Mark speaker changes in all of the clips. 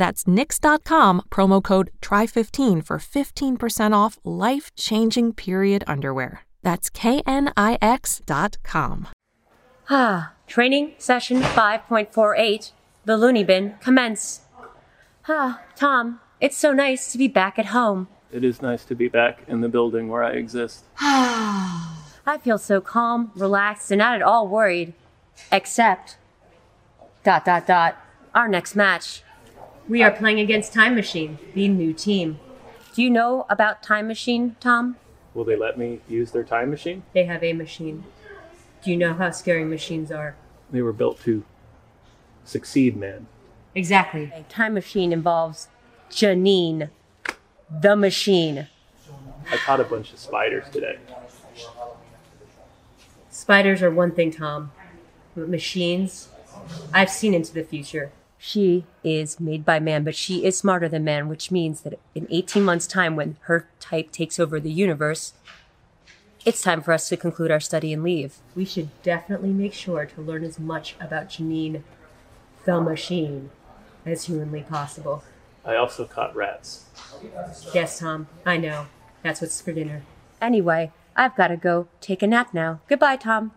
Speaker 1: That's knix.com, promo code TRY15 for 15% off life changing period underwear. That's knix.com.
Speaker 2: Ah, training session 5.48, the loony bin, commence. Ah, Tom, it's so nice to be back at home.
Speaker 3: It is nice to be back in the building where I exist.
Speaker 2: I feel so calm, relaxed, and not at all worried. Except. Dot dot dot. Our next match. We are playing against Time Machine, the new team. Do you know about Time Machine, Tom?
Speaker 3: Will they let me use their time machine?
Speaker 2: They have a machine. Do you know how scary machines are?
Speaker 3: They were built to succeed, man.
Speaker 2: Exactly. A time machine involves Janine, the machine.
Speaker 3: I caught a bunch of spiders today.
Speaker 2: Spiders are one thing, Tom. But machines, I've seen into the future. She is made by man, but she is smarter than man, which means that in 18 months' time, when her type takes over the universe, it's time for us to conclude our study and leave. We should definitely make sure to learn as much about Janine, the machine, as humanly possible.
Speaker 3: I also caught rats.
Speaker 2: Yes, Tom, I know. That's what's for dinner. Anyway, I've got to go take a nap now. Goodbye, Tom.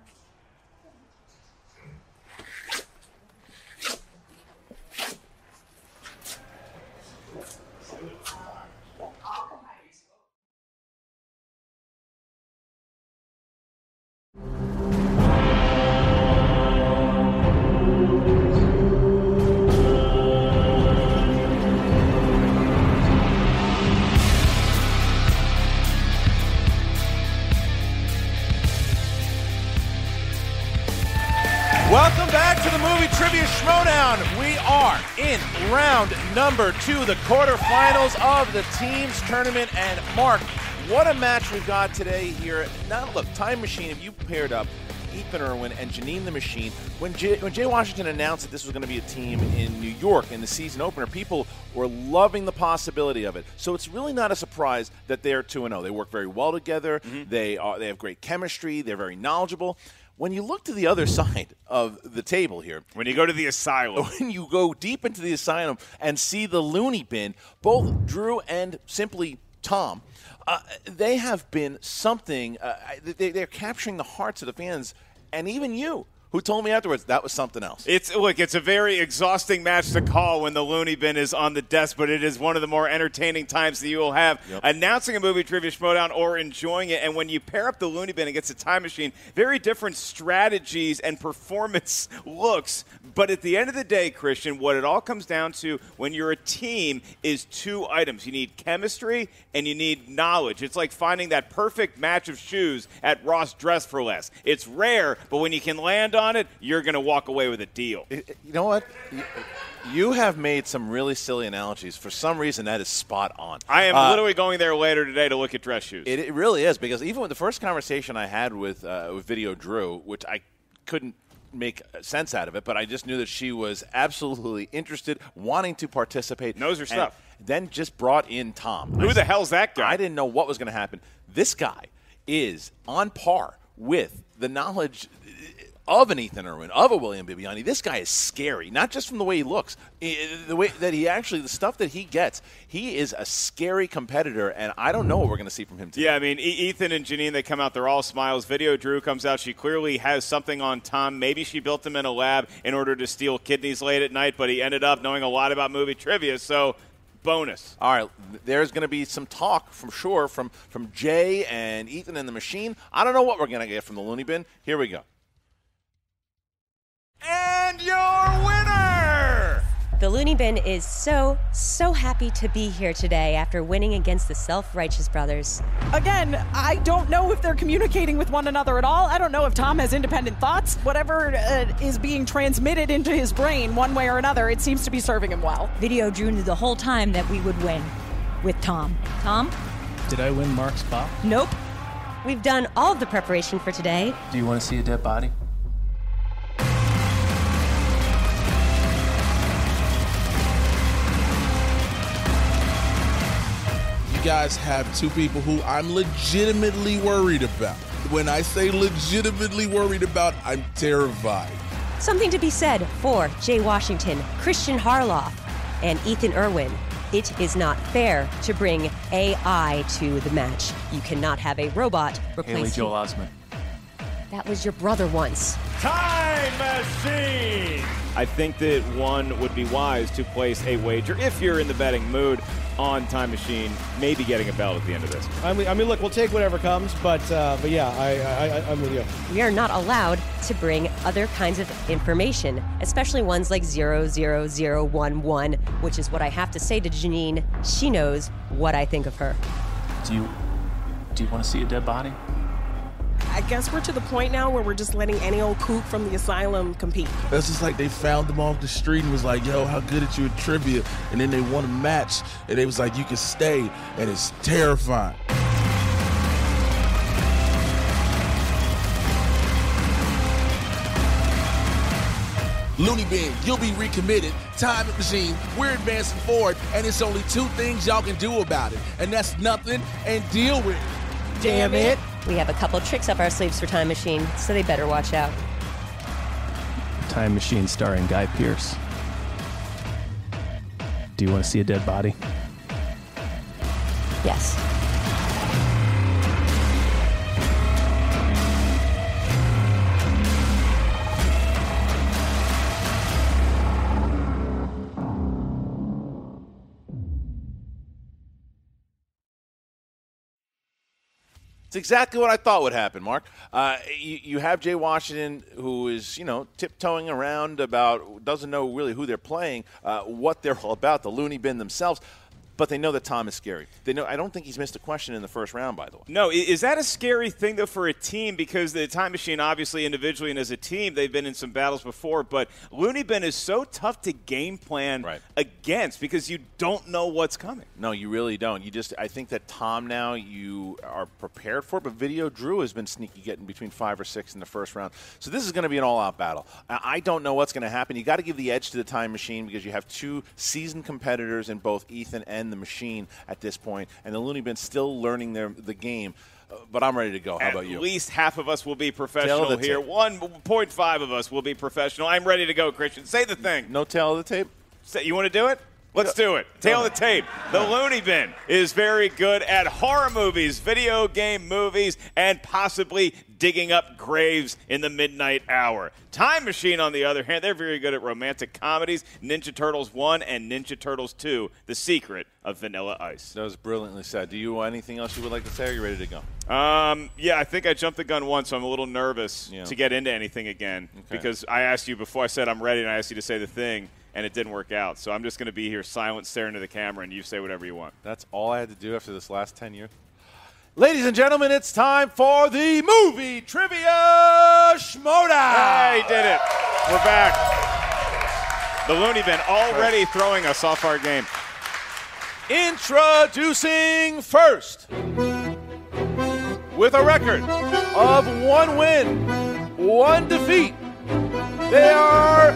Speaker 4: Number two, the quarterfinals of the teams tournament. And Mark, what a match we've got today here. Now, look, Time Machine, if you paired up Ethan Erwin and Janine the Machine, when Jay, when Jay Washington announced that this was going to be a team in New York in the season opener, people were loving the possibility of it. So it's really not a surprise that they're 2 0. They work very well together, mm-hmm. they, are, they have great chemistry, they're very knowledgeable. When you look to the other side of the table here,
Speaker 5: When you go to the asylum,
Speaker 4: when you go deep into the asylum and see the loony bin, both Drew and simply Tom, uh, they have been something. Uh, they, they're capturing the hearts of the fans, and even you, who told me afterwards that was something else.
Speaker 5: It's look, it's a very exhausting match to call when the loony bin is on the desk, but it is one of the more entertaining times that you will have announcing a movie trivia showdown or enjoying it. And when you pair up the loony bin against a time machine, very different strategies and performance looks. But at the end of the day, Kristian, what it all comes down to when you're a team is two items. You need chemistry and you need knowledge. It's like finding that perfect match of shoes at Ross Dress for Less. It's rare, but when you can land on it, you're going to walk away with a deal.
Speaker 4: You know what? You- You have made some really silly analogies. For some reason, that is spot on.
Speaker 5: I am
Speaker 4: Uh,
Speaker 5: literally going there later today to look at dress shoes.
Speaker 4: It, it really is because even with the first conversation I had with uh, with Video Drew, which I couldn't make sense out of it, but I just knew that she was absolutely interested, wanting to participate,
Speaker 5: Knows her stuff.
Speaker 4: Then just brought in Tom.
Speaker 5: Who
Speaker 4: I
Speaker 5: the hell's that guy?
Speaker 4: I didn't know what was going to happen. This guy is on par with the knowledge of an Ethan Erwin, of a William Bibbiani. This guy is scary, not just from the way he looks, the way that he actually, the stuff that he gets. He is a scary competitor, and I don't know what we're going to see from him today.
Speaker 5: Yeah, I mean, Ethan and Janine, they come out, they're all smiles. Video Drew comes out. She clearly has something on Tom. Maybe she built him in a lab in order to steal kidneys late at night, but he ended up knowing a lot about movie trivia. So bonus.
Speaker 4: All right, there's going to be some talk from sure from from Jay and Ethan and the machine. I don't know what we're going to get from the Looney Bin. Here we go. And your winner!
Speaker 2: The Looney Bin is so, so happy to be here today after winning against the Self Righteous Brothers.
Speaker 6: Again, I don't know if they're communicating with one another at all. I don't know if Tom has independent thoughts. Whatever uh, is being transmitted into his brain, one way or another, it seems to be serving him well.
Speaker 7: Video drew the whole time that we would win with Tom. Tom?
Speaker 3: Did I win Mark's spot?
Speaker 7: Nope.
Speaker 2: We've done all of the preparation for today.
Speaker 3: Do you want to see a dead body?
Speaker 8: Guys have two people who I'm legitimately worried about. When I say legitimately worried about, I'm terrified.
Speaker 2: Something to be said for Jay Washington, Kristian Harloff, and Ethan Erwin. It is not fair to bring AI to the match. You cannot have a robot replace
Speaker 3: Haley Joel Osment.
Speaker 2: That was your brother once.
Speaker 5: Time machine! I think that one would be wise to place a wager if you're in the betting mood on Time Machine, maybe getting a bell at the end of this.
Speaker 9: I mean, I mean look, we'll take whatever comes, but uh, but yeah, I, I, I'm with you.
Speaker 2: We are not allowed to bring other kinds of information, especially ones like 00011, which is what I have to say to Janine. She knows what I think of her.
Speaker 3: Do you do you want to see a dead body?
Speaker 6: I guess we're to the point now where we're just letting any old kook from the asylum compete.
Speaker 8: That's just like they found them off the street and was like, yo, how good at you at trivia? And then they won a match and they was like, you can stay. And it's terrifying. Looney Bin, you'll be recommitted. Time machine, we're advancing forward, and it's only two things y'all can do about it, and that's nothing and deal with it.
Speaker 6: Damn it.
Speaker 2: We have a couple tricks up our sleeves for Time Machine, so they better watch out.
Speaker 3: Time Machine starring Guy Pearce. Do you want to see a dead body?
Speaker 2: Yes.
Speaker 4: It's exactly what I thought would happen, Mark. Uh, you, you, have Jay Washington, who is, you know, tiptoeing around about, doesn't know really who they're playing, uh, what they're all about, the loony bin themselves but they know that Tom is scary. They know. I don't think he's missed a question in the first round, by the way.
Speaker 5: No, is that a scary thing though for a team? Because the Time Machine, obviously, individually and as a team, they've been in some battles before. But Looney Bin is so tough to game plan
Speaker 4: right.
Speaker 5: against because you don't know what's coming.
Speaker 4: No, you really don't. You just. I think that Tom now you are prepared for it, but Video Drew has been sneaky, getting between five or six in the first round. So this is going to be an all-out battle. I don't know what's going to happen. You got to give the edge to the Time Machine because you have two seasoned competitors in both Ethan and the Machine at this point, and the Looney Bin still learning their the game. Uh, but I'm ready to go. How
Speaker 5: at
Speaker 4: about you?
Speaker 5: At least half of us will be professional here. 1.5 of us will be professional. I'm ready to go, Kristian. Say the thing.
Speaker 4: No tail of the tape?
Speaker 5: Say, you want to do it? Let's do it. Tail of the tape. The Looney Bin is very good at horror movies, video game movies, and possibly digging up graves in the midnight hour. Time Machine, on the other hand, they're very good at romantic comedies. Ninja Turtles 1 and Ninja Turtles 2, The Secret of Vanilla Ice.
Speaker 4: That was brilliantly said. Do you want anything else you would like to say? Are you ready to go?
Speaker 5: Um, yeah, I think I jumped the gun once, so I'm a little nervous yeah. to get into anything again okay. because I asked you before I said I'm ready, and I asked you to say the thing and it didn't work out. So I'm just going to be here silent, staring to the camera, and you say whatever you want.
Speaker 4: That's all I had to do after this last 10 years. Ladies and gentlemen, it's time for the movie trivia schmoedown.
Speaker 5: Hey, did it. We're back. The Looney Bin already throwing us off our game.
Speaker 4: Introducing first, with a record of one win, one defeat, they are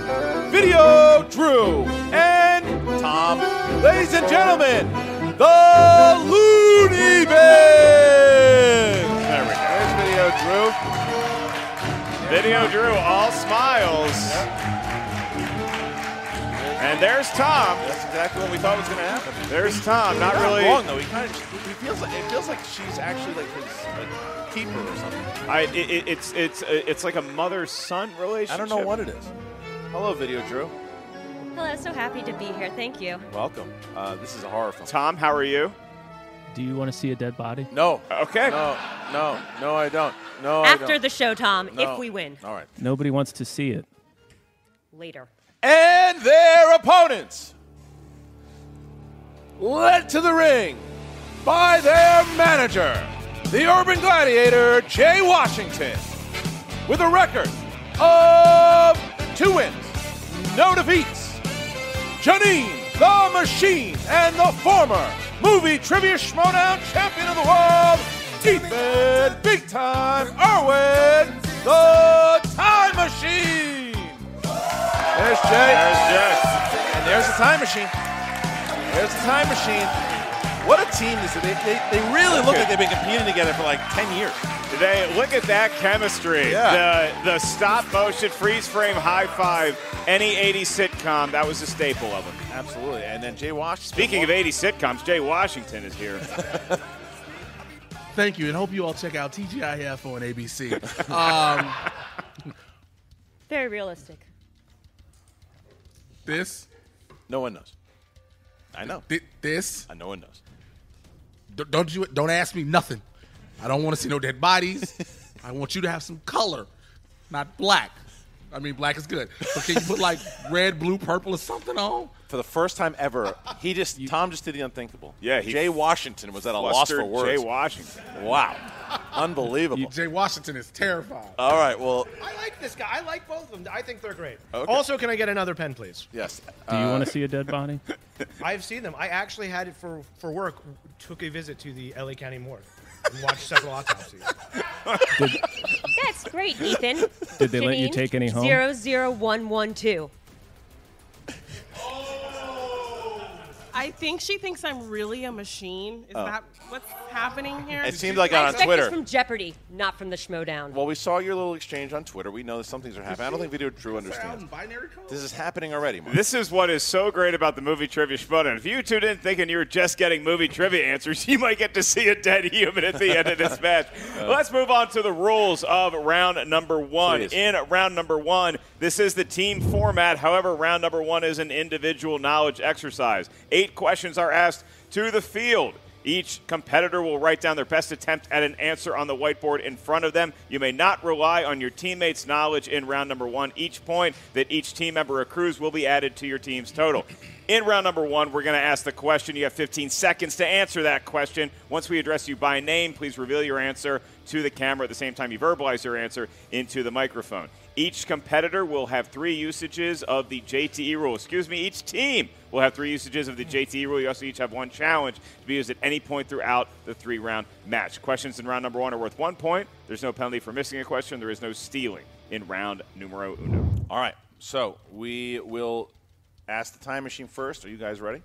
Speaker 4: Video Drew and Tom. Ladies and gentlemen, the Looney Bin.
Speaker 5: There we go.
Speaker 4: There's Video Drew.
Speaker 5: Video Drew, all smiles. And there's Tom.
Speaker 4: That's exactly what we thought was going to happen.
Speaker 5: There's Tom. Not
Speaker 4: He's
Speaker 5: really.
Speaker 4: wrong though. He kind of he feels like it feels like she's actually like his uh, keeper or something.
Speaker 5: I, it, it- it's it's it's like a mother-son relationship.
Speaker 4: I don't know what it is. Hello, Video Drew.
Speaker 2: Hello, so happy to be here. Thank you.
Speaker 4: Welcome. Uh, this is a horror film.
Speaker 5: Tom, how are you?
Speaker 3: Do you want to see a dead body?
Speaker 4: No.
Speaker 5: Okay.
Speaker 4: No. No. No, I don't. No. I
Speaker 2: After
Speaker 4: don't.
Speaker 2: the show, Tom,
Speaker 4: No.
Speaker 2: if we win.
Speaker 4: All right.
Speaker 3: Nobody wants to see it.
Speaker 2: Later.
Speaker 4: And their opponents, led to the ring by their manager, the Urban Gladiator, Jay Washington, with a record of two wins, no defeats. Janine, the Machine, and the former movie trivia schmoedown champion of the world, Ethan Big Time Erwin, the Time Machine. There's Jay.
Speaker 5: There's Jay.
Speaker 4: And there's the time machine. There's the time machine. What a team this is. They, they, they really look like they've been competing together for like 10 years.
Speaker 5: They look at that chemistry.
Speaker 4: Yeah.
Speaker 5: The the stop motion freeze frame high five. Any 80s sitcom that was a staple of them.
Speaker 4: Absolutely. And then Jay Washington.
Speaker 5: Speaking of 80s sitcoms, Jay Washington is here.
Speaker 8: Thank you, and hope you all check out TGIF on ABC. Um,
Speaker 2: Very realistic.
Speaker 8: this,
Speaker 4: No one knows. I know.
Speaker 8: thi- this.
Speaker 4: I no one knows.
Speaker 8: Don't you? Don't ask me nothing. I don't want to see no dead bodies. I want you to have some color, not black. I mean, black is good, but can you put like red, blue, purple, or something on?
Speaker 4: For the first time ever, he just Tom just did the unthinkable.
Speaker 5: Yeah, he
Speaker 4: Jay Washington was at a loss for words.
Speaker 5: Jay Washington.
Speaker 4: Wow. Unbelievable.
Speaker 8: Jay Washington is terrified.
Speaker 4: All right, well,
Speaker 9: I like this guy. I like both of them. I think they're great.
Speaker 4: Okay.
Speaker 9: Also, can I get another pen, please?
Speaker 4: yes.
Speaker 3: Do you want to uh, see a dead body?
Speaker 9: I've seen them. I actually had it for, for work. Took a visit to the LA County morgue and watched several autopsies.
Speaker 2: That's great, Ethan.
Speaker 3: Did they let you
Speaker 2: Janine,
Speaker 3: take any home?
Speaker 2: Zero zero one one two.
Speaker 10: I think she thinks I'm really a machine. Is
Speaker 4: Oh.
Speaker 10: that what's happening here?
Speaker 4: It seems like
Speaker 2: I
Speaker 4: on
Speaker 2: expect
Speaker 4: Twitter.
Speaker 2: this from Jeopardy, not from the Schmoedown.
Speaker 4: Well, we saw your little exchange on Twitter. We know that some things are happening. I don't think Video Drew understands.
Speaker 8: binary code.
Speaker 4: This is happening already, Mark.
Speaker 5: This is what is so great about the movie trivia Schmoedown. If you tuned in thinking you were just getting movie trivia answers, you might get to see a dead human at the end of this match. Let's move on to the rules of round number one.
Speaker 4: Please.
Speaker 5: In round number one, this is the team format. However, round number one is an individual knowledge exercise. Eight questions are asked to the field. Each competitor will write down their best attempt at an answer on the whiteboard in front of them. You may not rely on your teammates' knowledge in round number one. Each point that each team member accrues will be added to your team's total. In round number one, we're going to ask the question. You have 15 seconds to answer that question. Once we address you by name, please reveal your answer to the camera at the same time you verbalize your answer into the microphone. Each competitor will have three usages of the JTE rule. Excuse me, each team will have three usages of the JTE rule. You also each have one challenge to be used at any point throughout the three round match. Questions in round number one are worth one point. There's no penalty for missing a question. There is no stealing in round numero uno.
Speaker 4: All right, so we will ask the time machine first. Are you guys ready?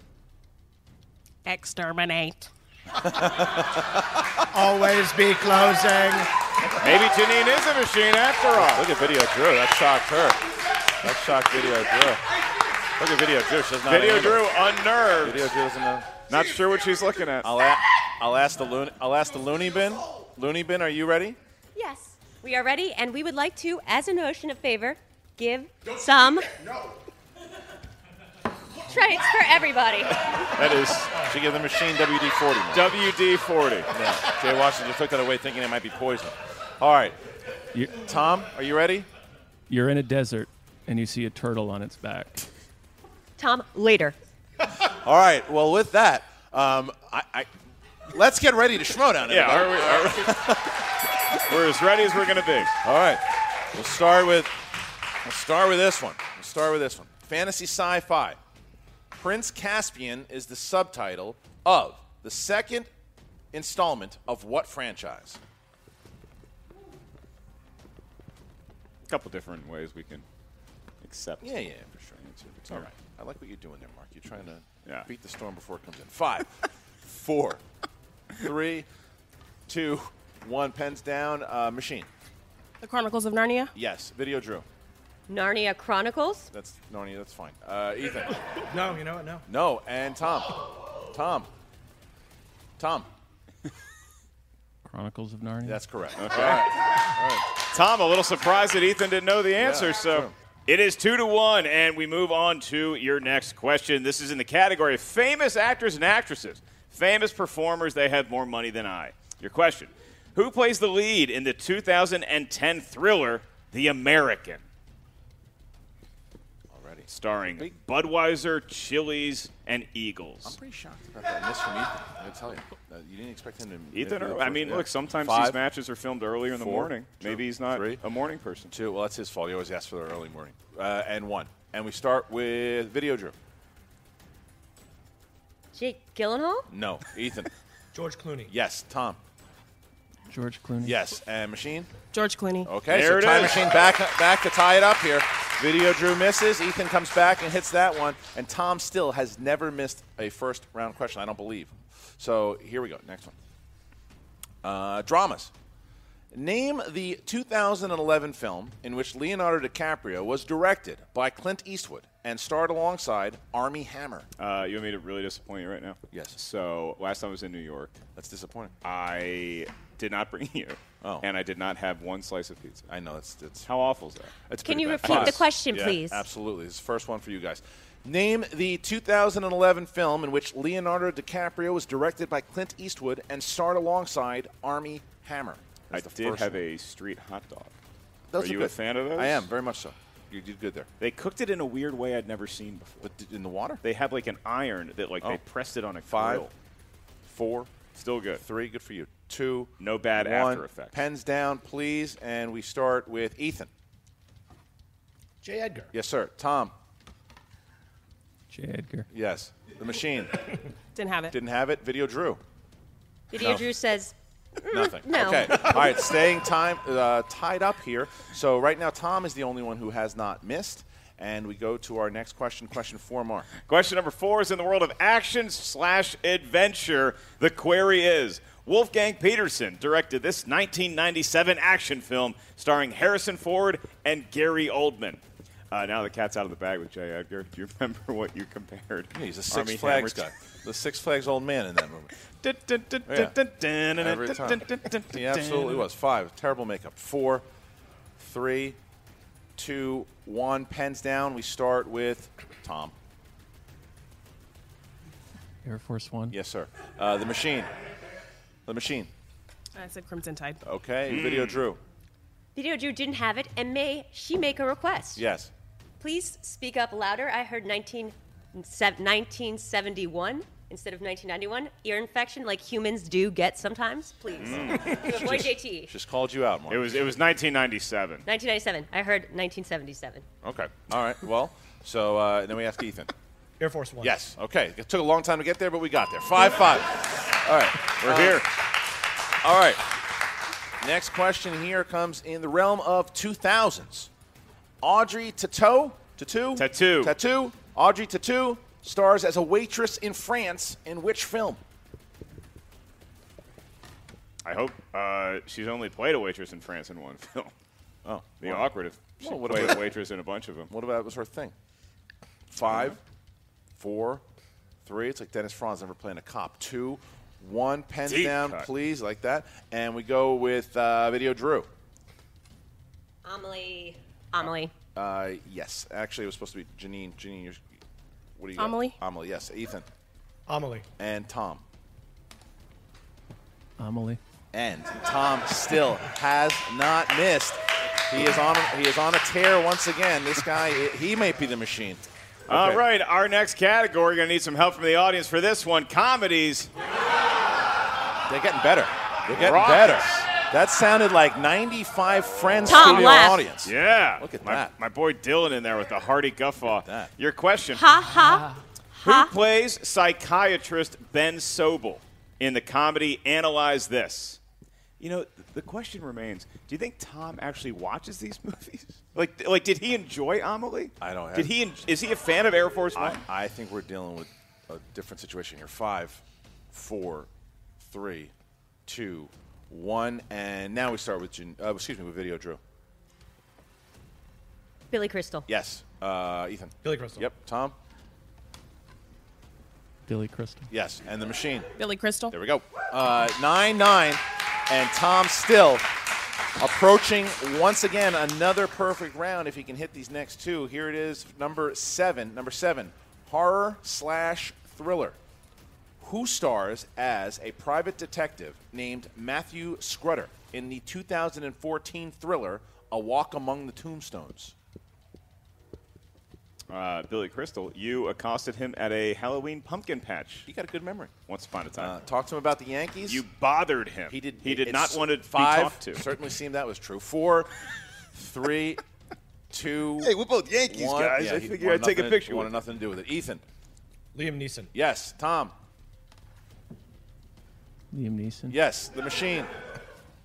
Speaker 10: Exterminate.
Speaker 9: Always be closing.
Speaker 5: Maybe Janine is a machine after all.
Speaker 4: Look at Video Drew. That shocked her. That shocked Video Drew. Look at Video Drew. She does not
Speaker 5: Video Drew unnerved.
Speaker 4: Video Drew doesn't know.
Speaker 5: Not sure what she's looking at.
Speaker 4: I'll, a- I'll ask the loony. I'll ask the loony bin. Loony bin, are you ready?
Speaker 2: Yes, we are ready, and we would like to, as a notion of favor, give some credits for everybody.
Speaker 4: That is. She gave the machine WD 40.
Speaker 5: WD 40.
Speaker 4: Yeah. Jay Washington took that away thinking it might be poison. All right.
Speaker 3: You,
Speaker 4: Tom, are you ready?
Speaker 3: you're in a desert and you see a turtle on its back.
Speaker 2: Tom, later.
Speaker 4: All right. Well, with that, um, I, I let's get ready to Schmoedown.
Speaker 5: Yeah, are we, are we- we're as ready as we're going to be.
Speaker 4: All right. We'll start with we'll start with this one. We'll start with this one. Fantasy sci-fi. Prince Caspian is the subtitle of the second installment of what franchise?
Speaker 5: Couple different ways we can accept.
Speaker 4: Yeah, yeah, for sure. It's all
Speaker 5: Yeah.
Speaker 4: right. I like what you're doing there, Mark. You're trying to
Speaker 5: Yeah.
Speaker 4: beat the storm before it comes in. Five, four, three, two, one, pens down. Uh, machine.
Speaker 10: The Chronicles of Narnia.
Speaker 4: Yes. Video Drew.
Speaker 2: Narnia Chronicles.
Speaker 4: That's Narnia. That's fine. Uh, Ethan.
Speaker 9: No, you know what? No.
Speaker 4: no. And Tom. Tom. Tom.
Speaker 3: Chronicles of Narnia.
Speaker 4: That's correct.
Speaker 5: Okay.
Speaker 4: All right. All right.
Speaker 5: Tom, a little surprised that Ethan didn't know the answer.
Speaker 4: Yeah,
Speaker 5: so
Speaker 4: sure.
Speaker 5: it is two to one, and we move on to your next question. This is in the category of famous actors and actresses, famous performers. They have more money than I. Your question: Who plays the lead in the 2010 thriller The American?
Speaker 4: Already.
Speaker 5: Starring Budweiser, Chili's, and Eagles.
Speaker 4: I'm pretty shocked about that miss from Ethan. I tell you, uh, you didn't expect him to.
Speaker 5: Ethan, or, I mean,
Speaker 4: yeah.
Speaker 5: look, sometimes
Speaker 4: Five,
Speaker 5: these matches are filmed earlier in the morning.
Speaker 4: two,
Speaker 5: Maybe he's not
Speaker 4: three,
Speaker 5: a morning person.
Speaker 4: Two. Well, that's his fault. He always asks for the early morning. Uh, and one. And we start with video Drew.
Speaker 2: Jake Gyllenhaal.
Speaker 4: No, Ethan.
Speaker 9: George Clooney.
Speaker 4: yes, Tom.
Speaker 3: George Clooney.
Speaker 4: Yes, and machine.
Speaker 10: George Clooney.
Speaker 4: Okay,
Speaker 5: There
Speaker 4: so
Speaker 5: it
Speaker 4: time
Speaker 5: is.
Speaker 4: machine back back to tie it up here. Video Drew misses. Ethan comes back and hits that one, and Tom still has never missed a first round question. I don't believe. So here we go. Next one. Uh, dramas. Name the 2011 film in which Leonardo DiCaprio was directed by Clint Eastwood and starred alongside Armie Hammer.
Speaker 5: Uh, you want me to really disappoint you right now?
Speaker 4: Yes.
Speaker 5: So last time I was in New York,
Speaker 4: That's disappointing.
Speaker 5: I did not bring you.
Speaker 4: Oh.
Speaker 5: And I did not have one slice of pizza.
Speaker 4: I know it's it's
Speaker 5: How awful is that?
Speaker 4: It's
Speaker 2: Can you
Speaker 4: bad.
Speaker 2: repeat the question,
Speaker 4: Yeah,
Speaker 2: please?
Speaker 4: Absolutely. This is the first one for you guys. Name the 2011 film in which Leonardo DiCaprio was directed by Clint Eastwood and starred alongside Armie Hammer.
Speaker 5: I
Speaker 4: That's the
Speaker 5: did have
Speaker 4: one.
Speaker 5: a street hot dog.
Speaker 4: Those
Speaker 5: are
Speaker 4: are
Speaker 5: you
Speaker 4: good.
Speaker 5: a fan of those?
Speaker 4: I am, very much so. You did good there.
Speaker 5: They cooked it in a weird way I'd never seen before.
Speaker 4: But in the water?
Speaker 5: They have like an iron that like they
Speaker 4: Oh.
Speaker 5: pressed it on a
Speaker 4: Five.
Speaker 5: grill.
Speaker 4: Four,
Speaker 5: Still good.
Speaker 4: three, good for you. Two,
Speaker 5: No bad
Speaker 4: one.
Speaker 5: after effects.
Speaker 4: Pens down, please. And we start with Ethan.
Speaker 9: J. Edgar.
Speaker 4: Yes, sir. Tom.
Speaker 3: J. Edgar.
Speaker 4: Yes. The machine.
Speaker 10: Didn't have it.
Speaker 4: Didn't have it. Video Drew.
Speaker 2: Video
Speaker 4: No.
Speaker 2: Drew says
Speaker 4: Nothing.
Speaker 2: no.
Speaker 4: Okay. All right. Staying time uh, tied up here. So right now, Tom is the only one who has not missed. And we go to our next question. Question four, Mark.
Speaker 5: Question number four is in the world of action slash adventure. The query is Wolfgang Petersen directed this 1997 action film starring Harrison Ford and Gary Oldman. Uh, now the cat's out of the bag with J. Edgar. Do you remember what you compared?
Speaker 4: Yeah, he's a Six
Speaker 5: Armie
Speaker 4: Flags
Speaker 5: Hammer
Speaker 4: guy. The Six Flags old man in that movie.
Speaker 5: to?
Speaker 4: Every time. He absolutely was. Five. Terrible makeup. Four, three, two, one. Pens down. We start with Tom.
Speaker 3: Air Force One.
Speaker 4: Yes, sir. Uh, the machine. The machine.
Speaker 10: I said Crimson Tide.
Speaker 4: Okay. Video Drew.
Speaker 2: Video Drew didn't have it, and may she make a request?
Speaker 4: Yes.
Speaker 2: Please speak up louder. I heard 19, 1971 instead of 1991. Ear infection, like humans do get sometimes. Please. To avoid JT.
Speaker 4: Just called you out, Mark.
Speaker 5: It was it was 1997.
Speaker 2: 1997. I heard 1977.
Speaker 4: Okay. All right. Well, so uh, then we ask Ethan.
Speaker 9: Air Force One.
Speaker 4: Yes. Okay. It took a long time to get there, but we got there. Five five. All right.
Speaker 5: We're
Speaker 4: Uh,
Speaker 5: here.
Speaker 4: All right. Next question here comes in the realm of 2000s. Audrey Tautou, Tattoo,
Speaker 5: Tattoo.
Speaker 4: Tattoo. Audrey Tautou stars as a waitress in France in which film?
Speaker 5: I hope uh, she's only played a waitress in France in one film.
Speaker 4: Oh,
Speaker 5: Be
Speaker 4: well,
Speaker 5: awkward if she
Speaker 4: well, what
Speaker 5: played
Speaker 4: about-
Speaker 5: a waitress in a bunch of them.
Speaker 4: What about was her thing? Five, four, three. It's like Dennis Franz never playing a cop. Two, one. Pens
Speaker 5: Deep
Speaker 4: down,
Speaker 5: cut.
Speaker 4: please, like that. And we go with uh, video. Drew.
Speaker 2: Amelie. Amelie.
Speaker 4: Uh, yes, actually, it was supposed to be Janine. Janine, you're, what do you got?
Speaker 10: Amelie?
Speaker 4: Amelie, yes. Ethan
Speaker 9: Amelie.
Speaker 4: and Tom.
Speaker 3: Amelie.
Speaker 4: And Tom still has not missed. He is on. He is on a tear once again. This guy, he may be the machine.
Speaker 5: All
Speaker 4: Okay.
Speaker 5: right, our next category. Going to need some help from the audience for this one. Comedies.
Speaker 4: They're getting better. They're getting
Speaker 5: Rockets.
Speaker 4: better. That sounded like 95 Friends
Speaker 2: Tom,
Speaker 4: studio
Speaker 2: laugh.
Speaker 4: audience.
Speaker 5: Yeah.
Speaker 4: Look at
Speaker 5: my,
Speaker 4: that.
Speaker 5: My boy Dylan in there with the hearty guffaw.
Speaker 4: that.
Speaker 5: Your question.
Speaker 2: Ha ha.
Speaker 5: Who plays psychiatrist Ben Sobel in the comedy Analyze This? You know, the question remains: Do you think Tom actually watches these movies? Like, like, did he enjoy Amelie?
Speaker 4: I don't- Have,
Speaker 5: Did he? en- Is he a fan of Air Force One?
Speaker 4: I, I think we're dealing with a different situation here. Five, four, three, two, one, and now we start with Jan- uh, excuse me with video. Drew.
Speaker 2: Billy Crystal.
Speaker 4: Yes. Uh, Ethan.
Speaker 9: Billy Crystal.
Speaker 4: Yep. Tom.
Speaker 3: Billy Crystal.
Speaker 4: Yes. And the machine.
Speaker 6: Billy Crystal.
Speaker 4: There we go. Uh, nine nine, and Tom still approaching once again another perfect round if he can hit these next two. Here it is, number seven. Number seven, horror slash thriller. Who stars as a private detective named Matthew Scudder in the 2014 thriller A Walk Among the Tombstones?
Speaker 5: Uh, Billy Crystal, you accosted him at a Halloween pumpkin patch.
Speaker 4: You got a good memory.
Speaker 5: Once upon a time.
Speaker 4: Uh, talk to him about the Yankees.
Speaker 5: you bothered him.
Speaker 4: He did.
Speaker 5: He did not want to
Speaker 4: five,
Speaker 5: be talked to.
Speaker 4: Certainly seemed that was true. Four, three, two.
Speaker 5: Hey, we're both Yankees
Speaker 4: one.
Speaker 5: guys.
Speaker 4: Yeah,
Speaker 5: I
Speaker 4: he
Speaker 5: figured
Speaker 4: wanted
Speaker 5: I'd take a
Speaker 4: nothing-
Speaker 5: picture
Speaker 4: Wanted
Speaker 5: with
Speaker 4: nothing to do with it. Ethan.
Speaker 9: Liam Neeson.
Speaker 4: Yes. Tom.
Speaker 3: Liam Neeson.
Speaker 4: Yes. The Machine.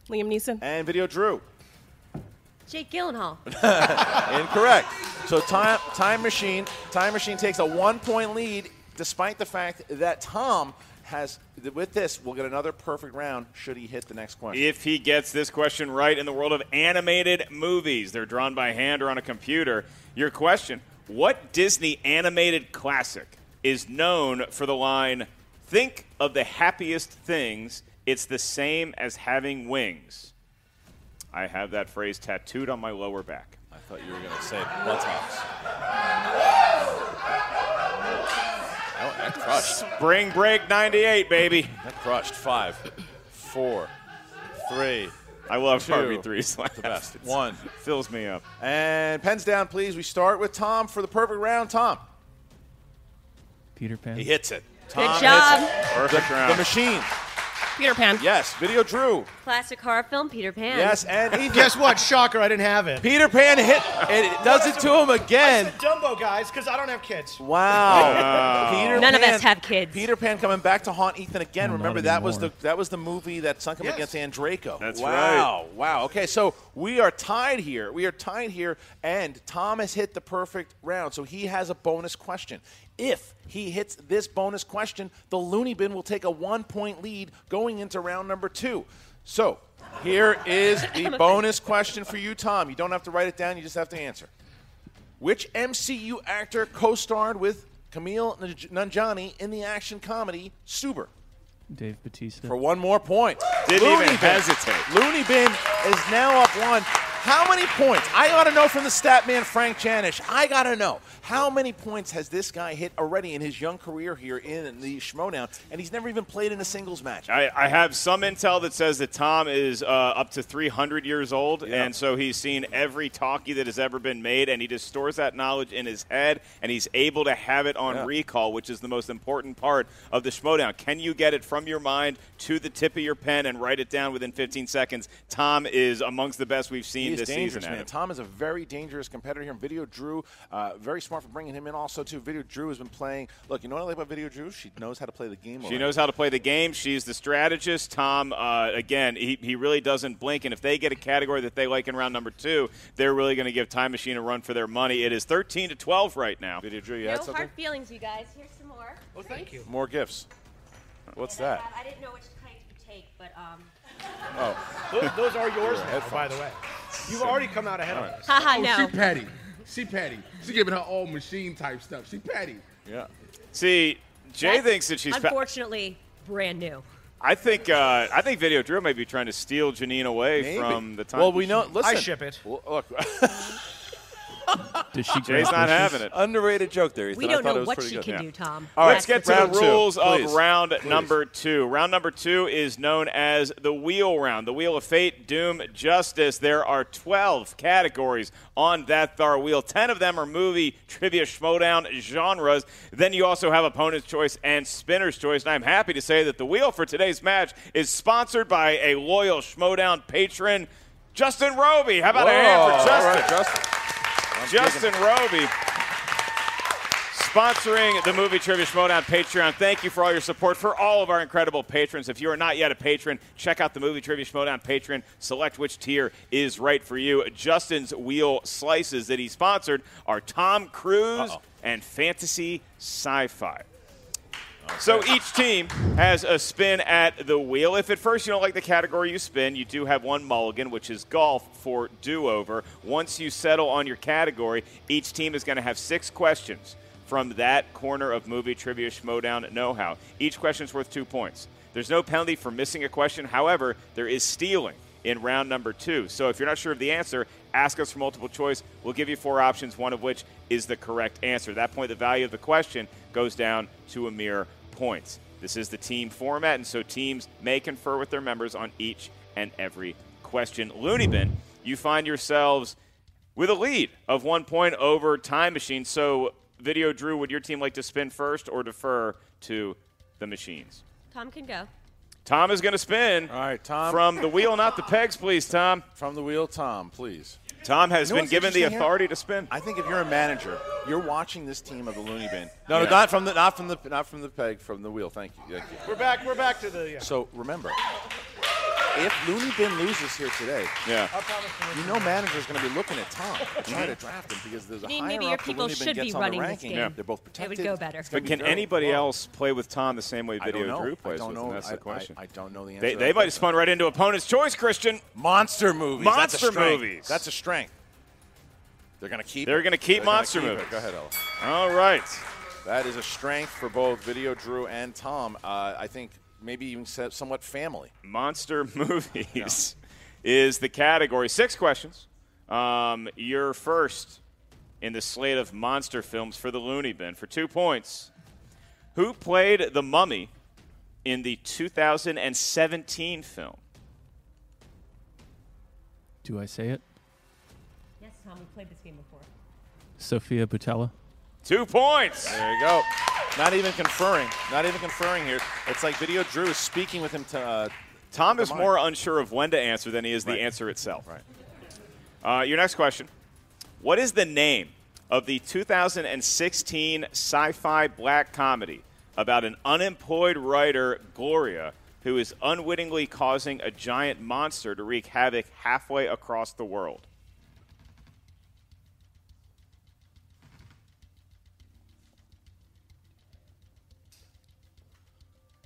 Speaker 6: Liam Neeson.
Speaker 4: And Video Drew.
Speaker 2: Jake Gyllenhaal.
Speaker 4: Incorrect. So time time machine time machine takes a one point lead, despite the fact that Tom has with this we'll get another perfect round should he hit the next question.
Speaker 5: If he gets this question right in the world of animated movies, they're drawn by hand or on a computer. Your question What Disney animated classic is known for the line, Think of the happiest things, it's the same as having wings? I have that phrase tattooed on my lower back.
Speaker 4: I thought you were going to say buttocks. Oh, that crushed.
Speaker 5: Spring break 98, baby.
Speaker 4: That crushed. Five, four, three.
Speaker 5: I love
Speaker 4: two.
Speaker 5: RB3 slaps.
Speaker 4: The best.
Speaker 5: It's-
Speaker 4: One.
Speaker 5: Fills me up.
Speaker 4: And pens down, please. We start with Tom for the perfect round. Tom.
Speaker 3: Peter Pan.
Speaker 4: He hits it.
Speaker 2: Good job.
Speaker 5: Perfect
Speaker 4: the,
Speaker 5: round.
Speaker 4: The machine.
Speaker 6: Peter Pan.
Speaker 4: Yes. Video Drew.
Speaker 2: Classic horror film, Peter Pan.
Speaker 4: Yes. And Ethan.
Speaker 9: Guess what? Shocker, I didn't have it.
Speaker 4: Peter Pan hit, and it does it to him again.
Speaker 9: Dumbo, guys, because I don't have kids.
Speaker 4: Wow. Peter
Speaker 2: None of us have kids.
Speaker 4: Peter Pan coming back to haunt Ethan again.
Speaker 3: No,
Speaker 4: Remember that was the that was the movie that sunk him
Speaker 9: Yes.
Speaker 4: against Andraco.
Speaker 5: That's
Speaker 4: wow. Wow. Okay, so we are tied here. We are tied here, and Tom has hit the perfect round, so he has a bonus question. If he hits this bonus question, the Looney Bin will take a one point lead going into round number two. So here is the bonus question for you, Tom. You don't have to write it down, you just have to answer. Which MCU actor co starred with Kumail Naj- Nanjiani in the action comedy Stuber?
Speaker 3: Dave Bautista.
Speaker 4: For one more point.
Speaker 5: Didn't
Speaker 4: Looney
Speaker 5: even
Speaker 4: Bin.
Speaker 5: hesitate.
Speaker 4: Looney Bin is now up one. How many points? I got to know from the stat man, Frank Janish. I got to know. How many points has this guy hit already in his young career here in the Schmoedown? And he's never even played in a singles match.
Speaker 5: I, I have some intel that says that Tom is uh, up to 300 years old, and so he's seen every talkie that has ever been made, and he just stores that knowledge in his head, and he's able to have it on
Speaker 4: Yeah.
Speaker 5: recall, which is the most important part of the Schmoedown. Can you get it from your mind to the tip of your pen and write it down within 15 seconds? Tom is amongst the best we've seen
Speaker 4: He is
Speaker 5: this
Speaker 4: dangerous,
Speaker 5: season.
Speaker 4: man. Tom is a very dangerous competitor here. And Video Drew, uh, very smart for bringing him in. Also, too, Video Drew has been playing. Look, you know what I like about Video Drew? She knows how to play the game.
Speaker 5: She
Speaker 4: already.
Speaker 5: knows how to play the game. She's the strategist. Tom, uh, again, he, he really doesn't blink. And if they get a category that they like in round number two, they're really going to give Time Machine a run for their money. It is 13 to 12 right now.
Speaker 4: Video Drew, you
Speaker 2: No
Speaker 4: had something?
Speaker 2: hard feelings, you guys. Here's some more.
Speaker 9: Oh, thank you.
Speaker 4: More gifts. What's
Speaker 2: And I
Speaker 4: that?
Speaker 2: have- I didn't know which kind to take, but um.
Speaker 4: Oh,
Speaker 9: Those, those are yours now, by the way. You've already come out ahead of us.
Speaker 2: Haha,
Speaker 8: Oh,
Speaker 2: no.
Speaker 8: she petty. She petty. She giving her old machine type stuff. She petty.
Speaker 4: yeah.
Speaker 5: See, Jay
Speaker 2: That's
Speaker 5: thinks that she's. fa-
Speaker 2: unfortunately brand new.
Speaker 5: I think uh, I think Video Drew may be trying to steal Janine away
Speaker 4: Maybe.
Speaker 5: from the time.
Speaker 4: Well, we know. Listen,
Speaker 9: I ship it.
Speaker 4: Well, Look,
Speaker 3: Does she
Speaker 5: Jay's not
Speaker 3: bushes?
Speaker 5: having it.
Speaker 11: Underrated joke there, Ethan.
Speaker 2: We don't
Speaker 11: thought it
Speaker 2: know
Speaker 11: was
Speaker 2: what she
Speaker 11: good.
Speaker 2: can
Speaker 5: Yeah.
Speaker 2: do, Tom.
Speaker 4: All right,
Speaker 5: Let's get to
Speaker 4: round
Speaker 5: the
Speaker 4: two,
Speaker 5: rules
Speaker 4: please.
Speaker 5: of round
Speaker 4: Please.
Speaker 5: number two. Round number two is known as the wheel round, the wheel of fate, doom, justice. There are 12 categories on that thar wheel. 10 of them are movie, trivia, schmoedown genres. Then you also have opponent's choice and spinner's choice. And I'm happy to say that the wheel for today's match is sponsored by a loyal schmoedown patron, Justin Roby. How about a hand
Speaker 4: Whoa,
Speaker 5: for oh,
Speaker 4: all
Speaker 5: Justin?
Speaker 4: Justin. I'm
Speaker 5: Justin Roby. Sponsoring the movie Trivia Schmoedown Patreon. Thank you for all your support for all of our incredible patrons. If you are not yet a patron, check out the movie Trivia Schmoedown Patreon. Select which tier is right for you. Justin's wheel slices that he sponsored are Tom Cruise
Speaker 4: Uh-oh.
Speaker 5: and fantasy sci-fi. So each team has a spin at the wheel. If at first you don't like the category you spin, you do have one mulligan, which is golf for do over. Once you settle on your category, each team is going to have six questions from that corner of movie trivia schmoedown know how. Each question is worth two points. There's no penalty for missing a question. However, there is stealing in round number two. So if you're not sure of the answer, ask us for multiple choice. We'll give you four options, one of which is the correct answer. At that point, the value of the question goes down to a mere points. This is the team format, and so teams may confer with their members on each and every question. Looney Bin, you find yourselves with a lead of one point over Time Machine. So, Video Drew, would your team like to spin first or defer to the machines?
Speaker 2: Tom can go.
Speaker 5: Tom is going to spin.
Speaker 4: All right, Tom.
Speaker 5: From the wheel, not the pegs, please, Tom.
Speaker 4: From the wheel, Tom, please.
Speaker 5: Tom has
Speaker 4: You know
Speaker 5: been given the
Speaker 4: interesting here?
Speaker 5: authority to spin.
Speaker 4: I think if you're a manager, you're watching this team of the Looney Bin. No,
Speaker 5: Yeah.
Speaker 4: no, not from the not from the not from the peg, from the wheel. Thank you. Thank you.
Speaker 9: We're back. We're back to the. Yeah.
Speaker 4: So remember, if Looney Bin loses here today,
Speaker 5: yeah,
Speaker 4: you know manager's going to be looking at Tom trying to draft him because there's a
Speaker 2: Maybe
Speaker 4: higher
Speaker 2: your people
Speaker 4: Looney Bin
Speaker 2: should be running
Speaker 4: the
Speaker 2: this
Speaker 4: ranking.
Speaker 2: game.
Speaker 4: They're both
Speaker 2: It would go better.
Speaker 5: But can anybody
Speaker 4: close.
Speaker 5: else play with Tom the same way Video
Speaker 4: know.
Speaker 5: Drew
Speaker 4: I
Speaker 5: plays
Speaker 4: don't
Speaker 5: with
Speaker 4: know.
Speaker 5: him? That's
Speaker 4: I,
Speaker 5: the question.
Speaker 4: I, I don't know the answer.
Speaker 5: They, they might have spun right into opponent's choice, Kristian.
Speaker 4: Monster movies.
Speaker 5: Monster
Speaker 4: strength.
Speaker 5: movies.
Speaker 4: That's a strength. They're going to keep.
Speaker 5: They're gonna keep monster
Speaker 4: keep it.
Speaker 5: movies.
Speaker 4: Go ahead, Ella.
Speaker 5: All right.
Speaker 4: That is a strength for both Video Drew and Tom. Uh, I think maybe even somewhat family.
Speaker 5: Monster movies is the category. Six questions. Um, you're first in the slate of monster films for the Looney Bin for two points. Who played the mummy in the 2017 film?
Speaker 3: Do I say it?
Speaker 2: Yes, Tom, we played this game before.
Speaker 3: Sofia Boutella.
Speaker 5: Two points.
Speaker 4: There you go. Not even conferring. Not even conferring here. It's like Video Drew is speaking with him to. Uh,
Speaker 5: Tom is more unsure of when to answer than he is
Speaker 4: Right.
Speaker 5: the answer itself.
Speaker 4: Right.
Speaker 5: Uh, your next question. What is the name of the 2016 sci fi black comedy about an unemployed writer, Gloria, who is unwittingly causing a giant monster to wreak havoc halfway across the world?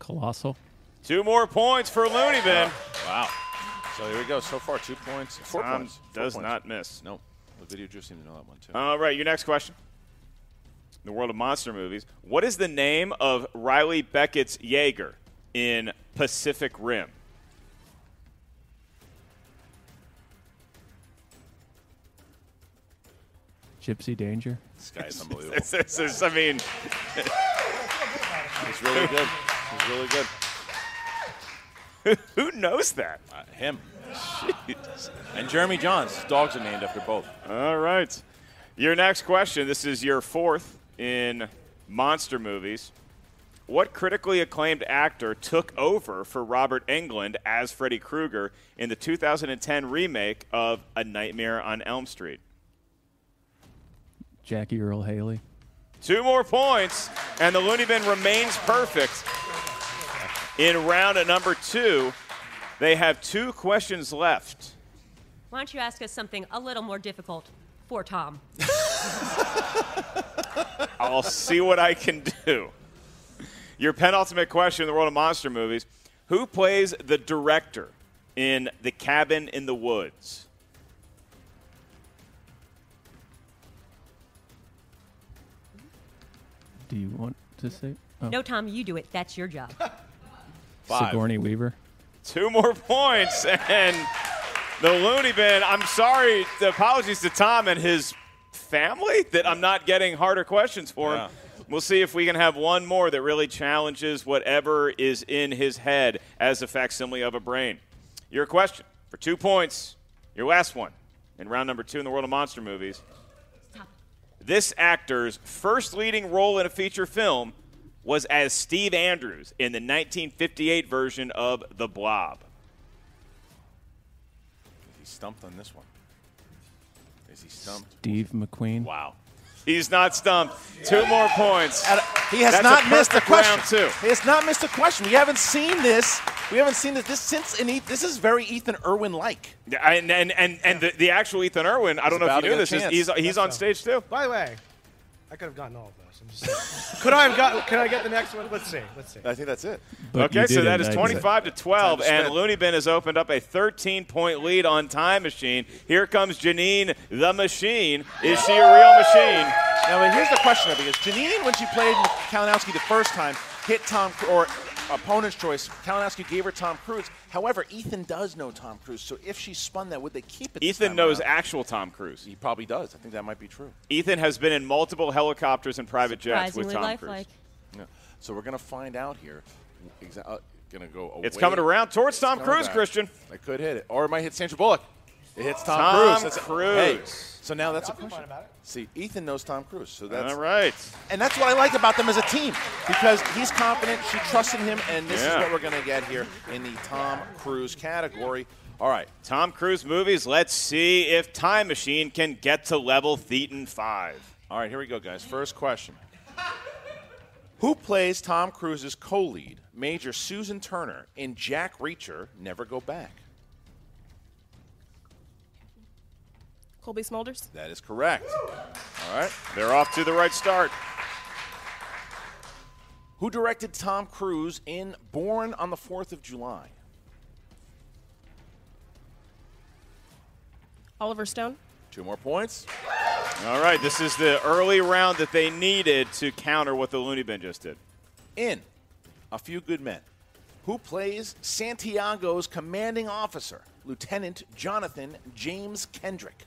Speaker 3: Colossal.
Speaker 5: Two more points for Looney Bin.
Speaker 4: Wow. So here we go. So far, two points. Four
Speaker 5: Tom
Speaker 4: points. Four
Speaker 5: does
Speaker 4: points.
Speaker 5: not miss.
Speaker 4: No. The Video just seemed to know that one too.
Speaker 5: All right, your next question. In the world of monster movies, what is the name of Raleigh Becket's Jaeger in Pacific Rim?
Speaker 3: Gypsy Danger.
Speaker 4: This guy is unbelievable.
Speaker 5: This- this is- I mean,
Speaker 4: He's really good. He's really good.
Speaker 5: who knows that?
Speaker 4: Uh, him. And Jeremy Johns. Dogs are named after both.
Speaker 5: All right. Your next question. This is your fourth in monster movies. What critically acclaimed actor took over for Robert Englund as Freddy Krueger in the 2010 remake of A Nightmare on Elm Street?
Speaker 3: Jackie Earle Haley.
Speaker 5: Two more points, and the Looney Bin remains perfect. In round at number two, they have two questions left.
Speaker 2: Why don't you ask us something a little more difficult for Tom?
Speaker 5: I'll see what I can do. Your penultimate question in the world of monster movies Who plays the director in The Cabin in the Woods?
Speaker 3: Do you want to say? Oh.
Speaker 2: No, Tom, you do it. That's your job.
Speaker 3: Sigourney Weaver.
Speaker 5: Two more points, and the Looney Bin. I'm sorry. The apologies to Tom and his family that I'm not getting harder questions for him.
Speaker 4: Yeah.
Speaker 5: We'll see if we can have one more that really challenges whatever is in his head as a facsimile of a brain. Your question for two points. Your last one in round number two in the world of monster movies. This actor's first leading role in a feature film was as Steve Andrews in the 1958 version of The Blob.
Speaker 4: He's stumped on this one. Is he stumped?
Speaker 3: Steve McQueen.
Speaker 4: Wow.
Speaker 5: He's not stumped. Two more points.
Speaker 4: Uh, he has
Speaker 5: That's
Speaker 4: not
Speaker 5: a
Speaker 4: missed a question.
Speaker 5: round two.
Speaker 4: He has not missed a question. We haven't seen this. We haven't seen this, this since. And he, this is very Ethan Erwin like.
Speaker 5: Yeah, And and and, and the, the actual Ethan Erwin, I don't know if you knew this,
Speaker 4: a
Speaker 5: he's he's on stage too.
Speaker 9: By the way, I could have gotten all of those. I'm just saying. could I have got? Can I get the next one? Let's see. Let's see.
Speaker 4: I think that's it.
Speaker 3: But
Speaker 5: okay, so that is
Speaker 3: didn't,
Speaker 5: 25 to 12,
Speaker 4: to
Speaker 5: and. Looney Bin has opened up a 13 point lead on Time Machine. Here comes Janine the Machine. Is she a real machine?
Speaker 4: Now, but here's the question, though, because Janine, when she played Kalinowski the first time, hit Tom or opponent's choice. Kalinowski gave her Tom Cruise. However, Ethan does know Tom Cruise, so if she spun that, would they keep it?
Speaker 5: Ethan knows
Speaker 4: around?
Speaker 5: actual Tom Cruise.
Speaker 4: He probably does. I think that might be true.
Speaker 5: Ethan has been in multiple helicopters and private jets with
Speaker 2: Surprisingly
Speaker 5: Tom
Speaker 2: lifelike.
Speaker 5: Cruise.
Speaker 4: Yeah. So we're gonna find out here. Exa- uh, gonna go. Away.
Speaker 5: It's coming around towards Tom
Speaker 4: It's coming
Speaker 5: Cruise,
Speaker 4: back.
Speaker 5: Kristian.
Speaker 4: I could hit it, or it might hit Sandra Bullock. It hits Tom,
Speaker 5: Tom
Speaker 4: Cruise. That's
Speaker 5: Cruise.
Speaker 4: Hey, so now that's a question. See, Ethan knows Tom Cruise, so that's
Speaker 5: All right.
Speaker 4: and that's what I like about them as a team because he's confident, she trusts in him, and this
Speaker 5: Yeah.
Speaker 4: is what we're going to get here in the Tom Cruise category. All right,
Speaker 5: Tom Cruise movies. Let's see if Time Machine can get to level Thetan 5.
Speaker 4: all right, here we go, guys. First question: Who plays Tom Cruise's co-lead, Major Susan Turner, in Jack Reacher: Never Go Back?
Speaker 10: Cobie Smulders.
Speaker 4: That is correct. All right.
Speaker 5: They're off to the right start.
Speaker 4: Who directed Tom Cruise in Born on the Fourth of July?
Speaker 10: Oliver Stone.
Speaker 4: Two more points.
Speaker 5: All right, this is the early round that they needed to counter what the Looney Bin just did.
Speaker 4: In A Few Good Men, who plays Santiago's commanding officer, Lieutenant Jonathan James Kendrick?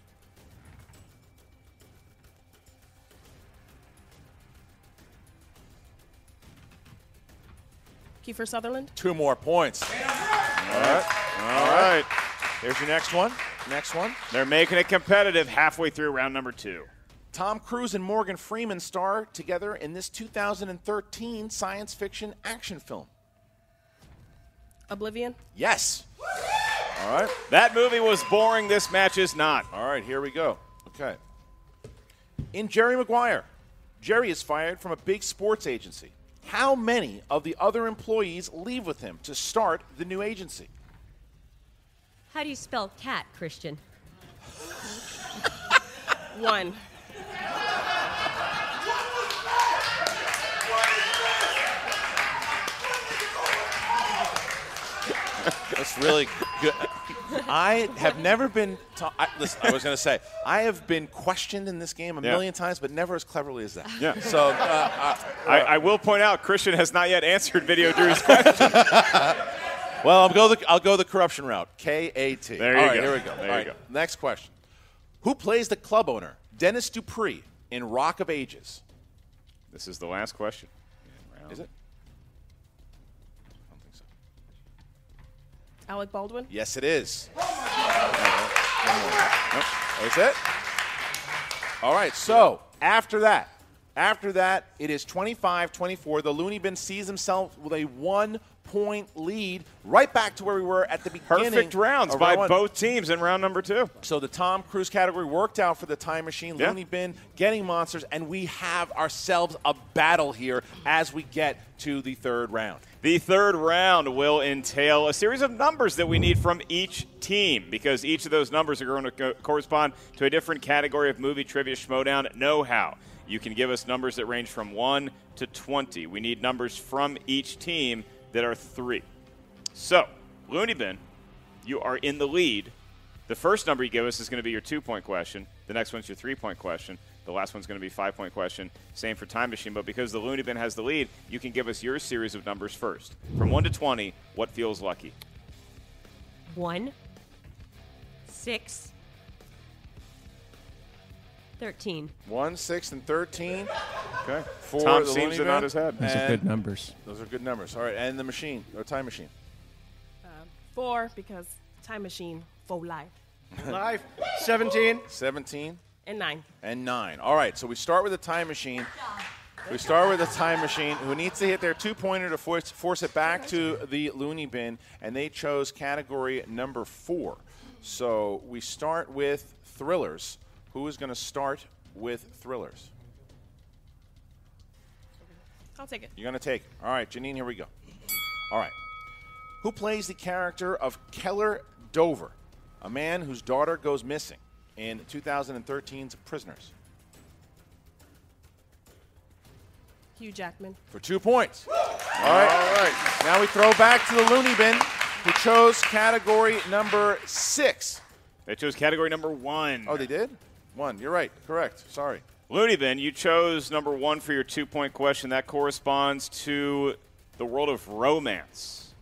Speaker 10: Kiefer Sutherland.
Speaker 4: Two more points. All right.
Speaker 5: All right.
Speaker 4: Here's your next one. Next one.
Speaker 5: They're making it competitive halfway through round number two.
Speaker 4: Tom Cruise and Morgan Freeman star together in this 2013 science fiction action film.
Speaker 10: Oblivion.
Speaker 4: Yes. All right.
Speaker 5: That movie was boring. This match is not.
Speaker 4: All right, here we go. Okay. In Jerry Maguire, Jerry is fired from a big sports agency. How many of the other employees leave with him to start the new agency?
Speaker 2: How do you spell cat, Kristian?
Speaker 10: One.
Speaker 4: That's really good. I have never been. Ta- I, listen, I was going to say I have been questioned in this game a
Speaker 5: Yeah.
Speaker 4: million times, but never as cleverly as that.
Speaker 5: Yeah.
Speaker 4: So uh, uh,
Speaker 5: I, I will point out Kristian has not yet answered Video Drew's question.
Speaker 4: well, I'll go the I'll go the corruption route. K A T.
Speaker 5: There you
Speaker 4: All right,
Speaker 5: go.
Speaker 4: Here we go.
Speaker 5: There
Speaker 4: All
Speaker 5: you
Speaker 4: right,
Speaker 5: go.
Speaker 4: Next question. Who plays the club owner, Dennis Dupree, in Rock of Ages?
Speaker 5: This is the last question.
Speaker 4: Is it?
Speaker 10: Alec Baldwin.
Speaker 4: Yes, it is. Nope, That's it. All right, so after that, after that, it is 25-24. The Looney Bin sees himself with a one-point lead, right back to where we were at the beginning.
Speaker 5: Perfect rounds by
Speaker 4: round
Speaker 5: both teams in round number two.
Speaker 4: So the Tom Cruise category worked out for the Time Machine,
Speaker 5: Yeah.
Speaker 4: Looney Bin, getting monsters, and we have ourselves a battle here as we get to the third round.
Speaker 5: The third round will entail a series of numbers that we need from each team because each of those numbers are going to co- correspond to a different category of movie trivia schmoedown know how. You can give us numbers that range from 1 to 20. We need numbers from each team that are 3. So, Looney Bin, you are in the lead. The first number you give us is going to be your two point question. The next one's your three point question. The last one's going to be five point question. Same for Time Machine. But because the Looney Bin has the lead, you can give us your series of numbers first. From 1 to 20, what feels lucky?
Speaker 2: One, six, thirteen.
Speaker 4: 1, 6, and 13.
Speaker 5: Okay.
Speaker 4: For
Speaker 5: Tom
Speaker 4: the
Speaker 5: seems to nod his head.
Speaker 3: Those are good numbers.
Speaker 4: Those are good numbers. All right, and the machine, or time machine.
Speaker 10: Uh, four because time machine full life.
Speaker 9: Live. 17.
Speaker 4: 17
Speaker 10: And nine.
Speaker 4: and 9. All right, so we start with the time machine. We start with the time machine, who needs to hit their two pointer to force, force it back to the loony bin, and they chose category number four. So we start with thrillers. Who is going to start with thrillers?
Speaker 10: I'll take it.
Speaker 4: You're going to take. it. All right, Janine, here we go. All right. Who plays the character of Keller Dover, a man whose daughter goes missing in 2013's Prisoners?
Speaker 10: Hugh Jackman.
Speaker 4: for two points. All right. All right. Now we throw back to the loony bin, who chose category number six.
Speaker 5: They chose category number one.
Speaker 4: Oh, they did? One. You're right. Correct. Sorry.
Speaker 5: Looney Bin, you chose number one for your two point question. That corresponds to the world of romance.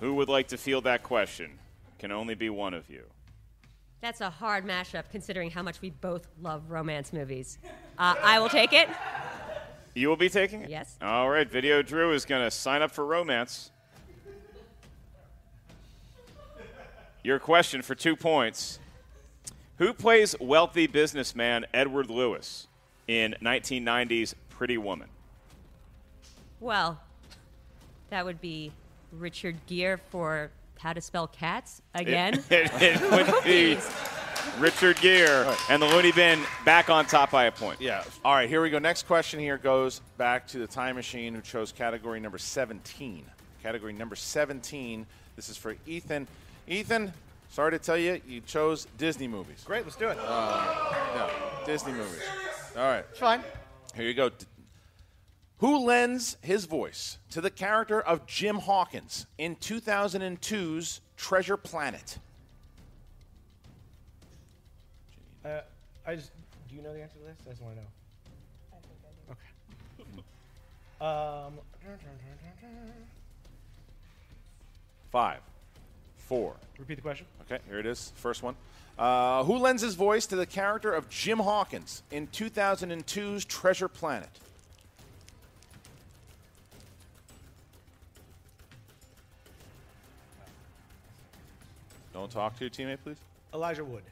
Speaker 5: Who would like to field that question? Can only be one of you.
Speaker 2: That's a hard mashup considering how much we both love romance movies. Uh, I will take it.
Speaker 5: You will be taking it?
Speaker 2: Yes.
Speaker 5: All right. Video Drew is going to sign up for romance. Your question for two points Who plays wealthy businessman Edward Lewis in 1990's Pretty Woman?
Speaker 2: Well, that would be Richard Gere for How to Spell Cats again.
Speaker 5: It, it would be Richard Gere and the Looney Bin back on top by a point.
Speaker 4: Yeah. All right, here we go. Next question here goes back to the time machine who chose category number 17. Category number 17. This is for Ethan. Ethan, sorry to tell you, you chose Disney movies.
Speaker 9: Great, let's do it.
Speaker 4: Uh, yeah, Disney movies. All right.
Speaker 9: It's fine.
Speaker 4: Here you go. Who lends his voice to the character of Jim Hawkins in 2002's Treasure Planet?
Speaker 9: Uh, I just. Do you know the answer to this? I just want to know. I think I do. Okay. um.
Speaker 4: Five, four.
Speaker 9: Repeat the question.
Speaker 4: Okay, here it is. First one. Uh, who lends his voice to the character of Jim Hawkins in 2002's Treasure Planet? Don't talk to your teammate, please.
Speaker 9: Elijah Wood.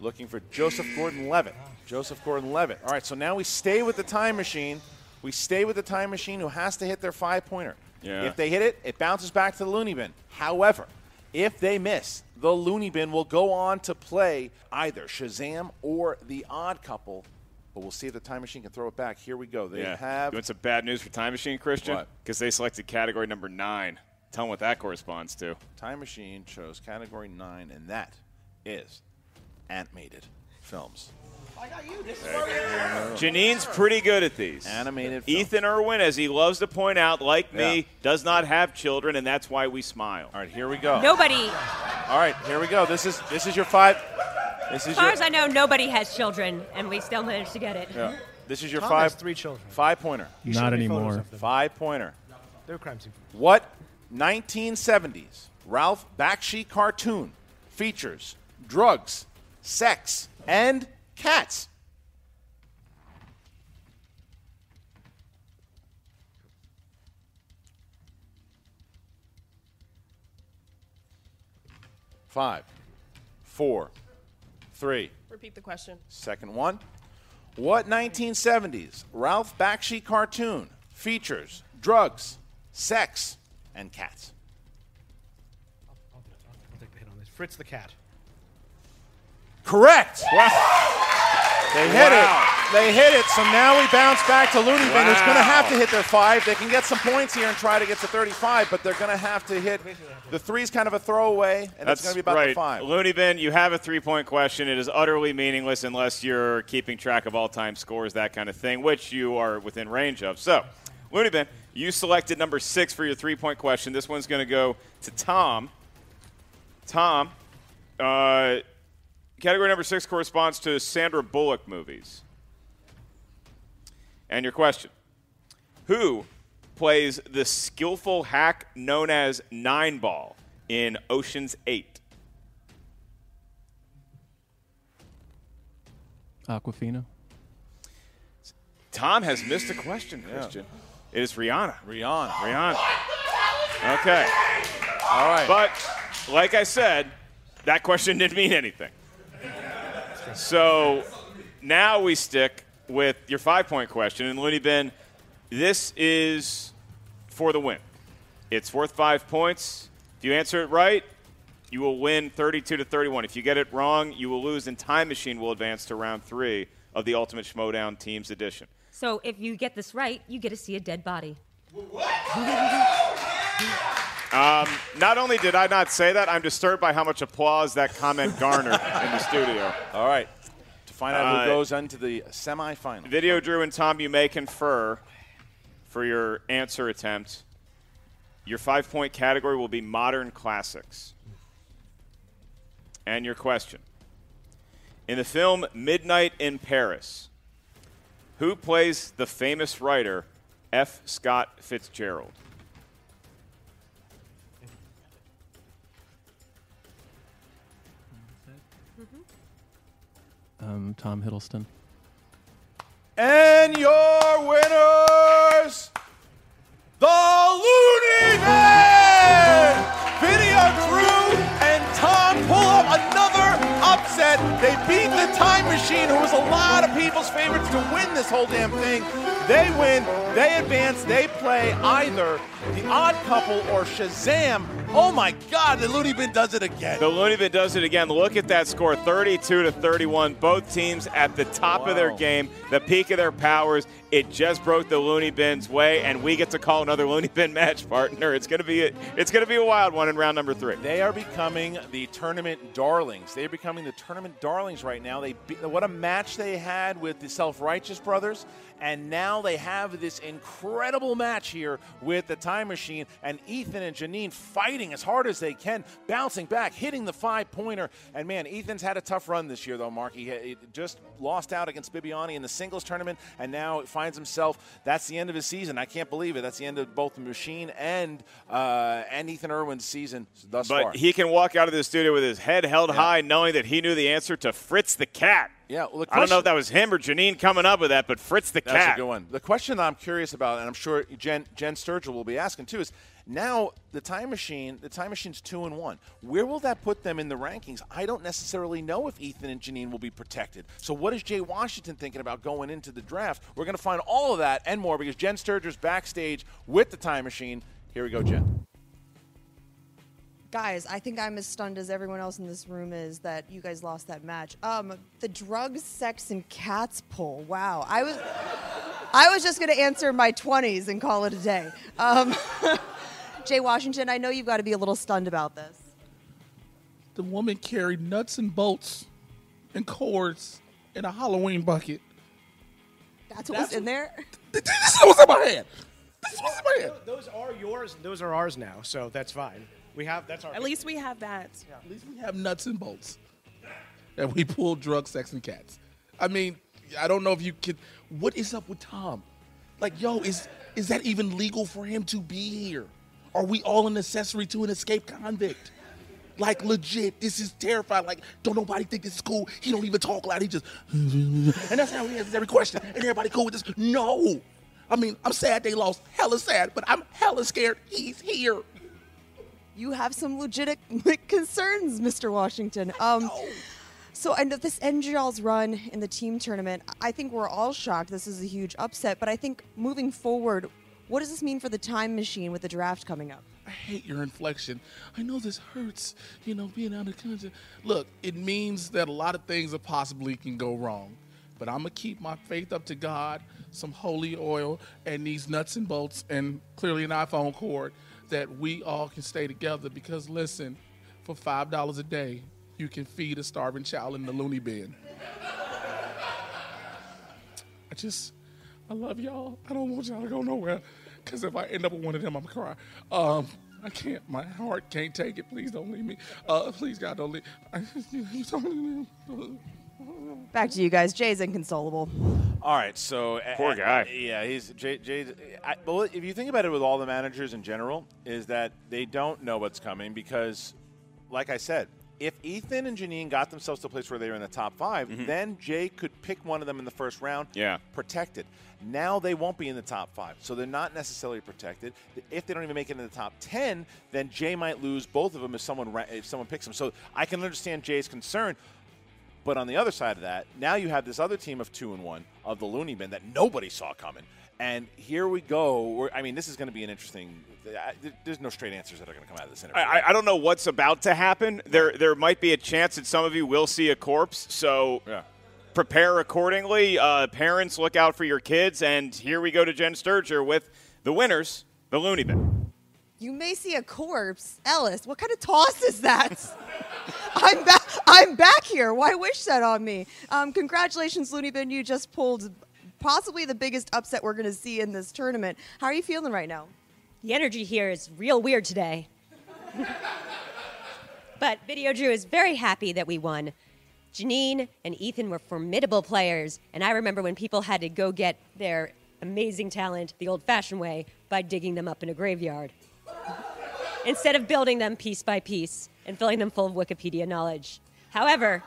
Speaker 4: Looking for Joseph Gordon Levitt. Joseph Gordon Levitt. All right, so now we stay with the time machine. We stay with the time machine who has to hit their five pointer.
Speaker 5: Yeah.
Speaker 4: If they hit it, it bounces back to the loony bin. However, if they miss, the loony bin will go on to play either Shazam or The Odd Couple. But we'll see if the time machine can throw it back. Here we go. They
Speaker 5: yeah.
Speaker 4: have.
Speaker 5: You want some bad news for Time Machine,
Speaker 4: Kristian?
Speaker 5: Because they selected category number nine. Tell them what that corresponds to.
Speaker 4: Time Machine chose category nine, and that is animated films.
Speaker 9: I got you. This is
Speaker 5: Janine's pretty good at these.
Speaker 4: Animated films.
Speaker 5: Ethan Erwin, as he loves to point out, like me,
Speaker 4: Yeah.
Speaker 5: does not have children, and that's why we smile.
Speaker 4: All right, here we go.
Speaker 2: Nobody,
Speaker 4: All right, here we go. This is this is your five. This
Speaker 2: as
Speaker 4: is
Speaker 2: far
Speaker 4: your.
Speaker 2: as I know, nobody has children, and we still managed to get it.
Speaker 4: Yeah. This is your
Speaker 9: Tom
Speaker 4: five.
Speaker 9: has three children.
Speaker 4: Five pointer.
Speaker 9: You
Speaker 3: Not
Speaker 9: showed me photos
Speaker 3: anymore.
Speaker 4: Five pointer.
Speaker 9: They're crime scene.
Speaker 4: What 1970s Ralph Bakshi cartoon features drugs, sex, and cats? Five, four, three.
Speaker 10: Repeat the question.
Speaker 4: Second one. What 1970s Ralph Bakshi cartoon features drugs, sex, and cats?
Speaker 9: I'll take the hit on this. Fritz the cat.
Speaker 4: Correct. They hit it. They hit it. So now we bounce back to Looney Bin, who's going to have to hit their five. They can get some points here and try to get to 35, but they're going to have to hit. The three's kind of a throwaway, and
Speaker 5: That's
Speaker 4: it's going to be about
Speaker 5: right.
Speaker 4: the five.
Speaker 5: Looney Bin, you have a three point question. It is utterly meaningless unless you're keeping track of all time scores, that kind of thing, which you are within range of. So, Looney Bin, you selected number six for your three point question. This one's going to go to Tom. Tom, uh, category number six corresponds to Sandra Bullock movies. And your question Who plays the skillful hack known as Nine Ball in Ocean's Eight?
Speaker 3: Awkwafina.
Speaker 5: Tom has missed a question, Kristian. It is Rihanna.
Speaker 4: Rihanna.
Speaker 5: Rihanna. Okay.
Speaker 4: All right.
Speaker 5: But, like I said, that question didn't mean anything. So now we stick with your five point question. And Looney Bin, this is for the win. It's worth five points. If you answer it right, you will win 32 to 31. If you get it wrong, you will lose, and Time Machine will advance to round three of the Ultimate Schmoedown Teams Edition.
Speaker 2: So if you get this right, you get to see a dead body.
Speaker 5: Um, not only did I not say that, I'm disturbed by how much applause that comment garnered in the studio.
Speaker 4: All right. To find out
Speaker 5: Uh,
Speaker 4: who goes into the semifinal.
Speaker 5: Video Drew and Tom, you may confer for your answer attempt. Your five point category will be modern classics. And your question In the film Midnight in Paris, who plays the famous writer F. Scott Fitzgerald?
Speaker 3: Um, Tom Hiddleston.
Speaker 4: And your winners, the Looney! Video Drew and Tom pull up another upset. They beat the Time Machine, who was a lot of people's favorites to win this whole damn thing. They win, they advance, they play either The Odd Couple or Shazam. Oh my God, the Looney Bin does it again.
Speaker 5: The Looney Bin does it again. Look at that score 32 to 31. Both teams at the top of their game, the peak of their powers. It just broke the Looney Bin's way, and we get to call another Looney Bin match partner. It's gonna be a, it's gonna be a wild one in round number three.
Speaker 4: They are becoming the tournament darlings. They are becoming the tournament darlings right now. They be, what a match they had with the Self Righteous Brothers, and now they have this incredible match here with the Time Machine and Ethan and Janine fighting as hard as they can, bouncing back, hitting the five pointer. And man, Ethan's had a tough run this year, though. Mark, he, just lost out against Bibiani in the singles tournament, and now finds himself. That's the end of his season. I can't believe it. That's the end of both the Machine and uh, and Ethan Erwin's season thus
Speaker 5: But
Speaker 4: far.
Speaker 5: he can walk out of the studio with his head held high, knowing that he knew the answer to Fritz the cat.
Speaker 4: Yeah, well, the
Speaker 5: I don't know if that was him or Janine coming up with that, but Fritz the
Speaker 4: That's
Speaker 5: cat.
Speaker 4: a good one. The question that I'm curious about, and I'm sure Jen, Jen Sturgill will be asking too, is now the time machine, the time machine's two and one. Where will that put them in the rankings? I don't necessarily know if Ethan and Janine will be protected. So what is Jay Washington thinking about going into the draft? We're going to find all of that and more because Jen Sturgill's backstage with the time machine. Here we go, Jen.
Speaker 12: Guys, I think I'm as stunned as everyone else in this room is that you guys lost that match. Um, the drugs, sex, and cats pull. Wow, I was, I was just gonna answer my 20s and call it a day. Um, Jay Washington, I know you've got to be a little stunned about this.
Speaker 8: The woman carried nuts and bolts and cords in a Halloween bucket.
Speaker 12: That's what was in there.
Speaker 8: This is what's in my head. This is what's in my head.
Speaker 9: Those are yours. Those are ours now, so that's fine. We have that's our.
Speaker 10: At least we have that.
Speaker 8: At least we have nuts and bolts. And we pull drugs, sex, and cats. I mean, I don't know if you can. What is up with Tom? Like, yo, is is that even legal for him to be here? Are we all an accessory to an escaped convict? Like legit, this is terrifying. Like, don't nobody think this is cool. He don't even talk loud. He just, and that's how he answers every question. And everybody cool with this? No. I mean, I'm sad they lost. Hella sad, but I'm hella scared he's here.
Speaker 12: You have some legitimate concerns, Mr. Washington. Um, so I know this y'all's run in the team tournament. I think we're all shocked. This is a huge upset, but I think moving forward, what does this mean for the time machine with the draft coming up?
Speaker 8: I hate your inflection. I know this hurts, you know, being out of country. Look, it means that a lot of things that possibly can go wrong. But I'm going to keep my faith up to God, some holy oil, and these nuts and bolts, and clearly an iPhone cord that we all can stay together. Because listen, for $5 a day, you can feed a starving child in the loony bin. I just, I love y'all. I don't want y'all to go nowhere. Because if I end up with one of them, I'm to cry. Um, I can't. My heart can't take it. Please don't leave me. Uh, please, God, don't leave. You don't leave me.
Speaker 12: Back to you guys. Jay's inconsolable.
Speaker 4: All right, so
Speaker 5: Poor
Speaker 4: uh,
Speaker 5: guy.
Speaker 4: uh, yeah, he's Jay. Jay I, well, if you think about it, with all the managers in general, is that they don't know what's coming because, like I said, if Ethan and Janine got themselves to a place where they were in the top 5 then Jay could pick one of them in the first round,
Speaker 5: Yeah.
Speaker 4: protected. Now they won't be in the top five, so they're not necessarily protected. If they don't even make it in the top ten, then Jay might lose both of them if someone if someone picks them. So I can understand Jay's concern. But on the other side of that, now you have this other team of two and one of the Looney Bin that nobody saw coming. And here we go. We're, I mean, this is going to be an interesting. I, there's no straight answers that are going to come out of this interview.
Speaker 5: I, I- I don't know what's about to happen. There, there might be a chance that some of you will see a corpse. So prepare accordingly. Uh, parents, look out for your kids. And here we go to Jen Sturger with the winners, the Looney Bin.
Speaker 12: You may see a corpse. Ellis, what kind of toss is that? I'm back. I'm back here. Why wish that on me? Um, congratulations, Looney Bin. You just pulled possibly the biggest upset we're going to see in this tournament. How are you feeling right now?
Speaker 2: The energy here is real weird today. but Video Drew is very happy that we won. Janine and Ethan were formidable players, and I remember when people had to go get their amazing talent the old fashioned way by digging them up in a graveyard. Instead of building them piece by piece and filling them full of Wikipedia knowledge. However,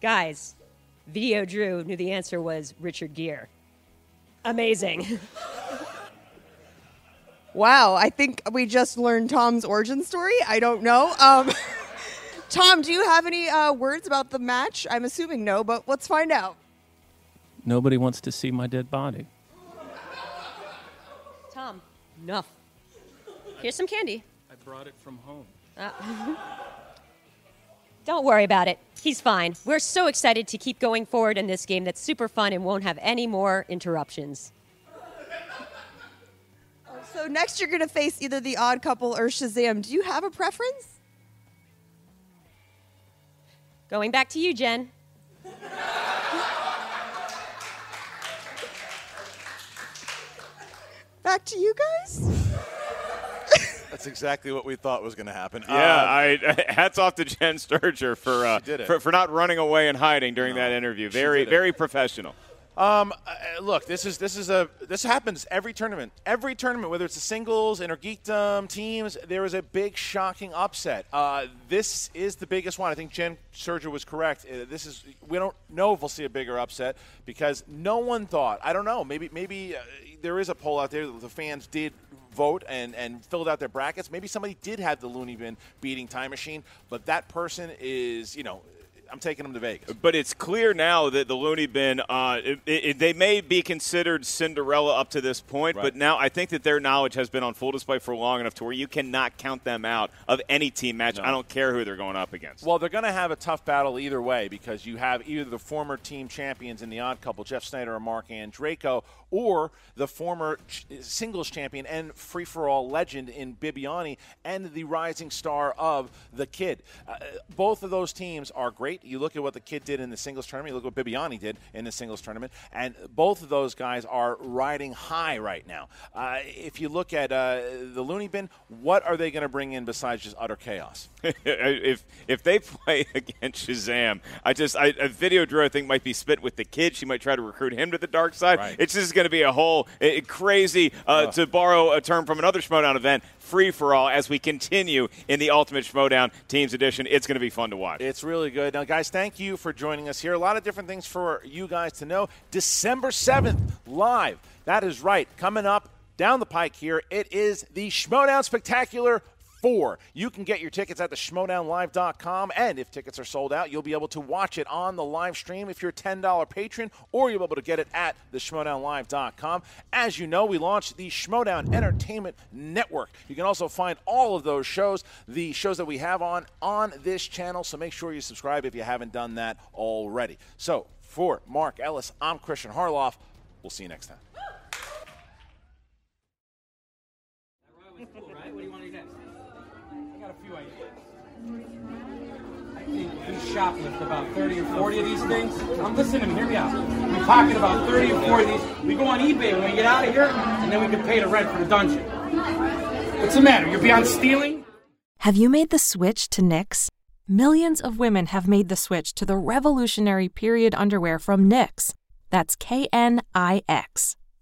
Speaker 2: guys, Video Drew knew the answer was Richard Gere. Amazing.
Speaker 12: Wow, I think we just learned Tom's origin story. I don't know. Um, Tom, do you have any uh, words about the match? I'm assuming no, but let's find out.
Speaker 3: Nobody wants to see my dead body.
Speaker 2: Tom, enough. Here's some candy.
Speaker 3: I brought it from home.
Speaker 2: Uh, don't worry about it. He's fine. We're so excited to keep going forward in this game that's super fun and won't have any more interruptions.
Speaker 12: So next you're going to face either the Odd Couple or Shazam. Do you have a preference?
Speaker 2: Going back to you, Jen.
Speaker 12: Back to you guys.
Speaker 4: That's exactly what we thought was going to happen.
Speaker 5: Yeah,
Speaker 4: Uh,
Speaker 5: I hats off to Jen Sturger for uh, for, for not running away and hiding during that interview. Very very professional.
Speaker 4: Um, uh, look, this is this is a this happens every tournament. Every tournament, whether it's the singles, Innergeekdom, teams, there is a big shocking upset. Uh, this is the biggest one. I think Jen Serger was correct. Uh, this is we don't know if we'll see a bigger upset because no one thought. I don't know. Maybe maybe uh, there is a poll out there that the fans did vote and, and filled out their brackets. Maybe somebody did have the Looney Bin beating Time Machine, but that person is you know. I'm taking them to Vegas.
Speaker 5: But it's clear now that the Looney Bin, uh, it, it, they may be considered Cinderella up to this point, but now I think that their knowledge has been on full display for long enough to where you cannot count them out of any team match. I don't care who they're going up against.
Speaker 4: Well, they're going to have a tough battle either way because you have either the former team champions in the odd couple, Jeff Sneider and Marc Andreyko, or the former ch- singles champion and free for all legend in Bibiani and the rising star of the kid. Uh, both of those teams are great. You look at what the kid did in the singles tournament, you look what Bibiani did in the singles tournament, and both of those guys are riding high right now. Uh, if you look at uh, the Looney Bin, what are they going to bring in besides just utter chaos?
Speaker 5: if if they play against Shazam, I just I, a video Drew I think might be spit with the kid. She might try to recruit him to the dark side.
Speaker 4: Right.
Speaker 5: It's just going to be a whole eh, crazy, uh, to borrow a term from another Schmoedown event, free for all as we continue in the Ultimate Schmoedown Teams Edition. It's going to be fun to watch.
Speaker 4: It's really good. Now, guys, thank you for joining us here. A lot of different things for you guys to know. December 7th, live. That is right. Coming up down the pike here, it is the Schmoedown Spectacular 4. You can get your tickets at the schmoedownlive.com, and if tickets are sold out, you'll be able to watch it on the live stream if you're a $10 patron, or you'll be able to get it at the schmoedownlive.com. As you know, we launched the Schmoedown Entertainment Network. You can also find all of those shows, the shows that we have on, on this channel, so make sure you subscribe if you haven't done that already. So, for Mark Ellis, I'm Kristian Harloff. We'll see you next time.
Speaker 9: Right? What do you want to do next? I got a few ideas. I think we shoplift about 30 or 40 of these things. I'm listening, hear me out. We pocket about 30 or 40 of these. We go on eBay when we get out of here, and then we can pay the rent for the dungeon. What's the matter? You're beyond stealing?
Speaker 1: Have you made the switch to Knix? Millions of women have made the switch to the revolutionary period underwear from Knix. That's K N I X.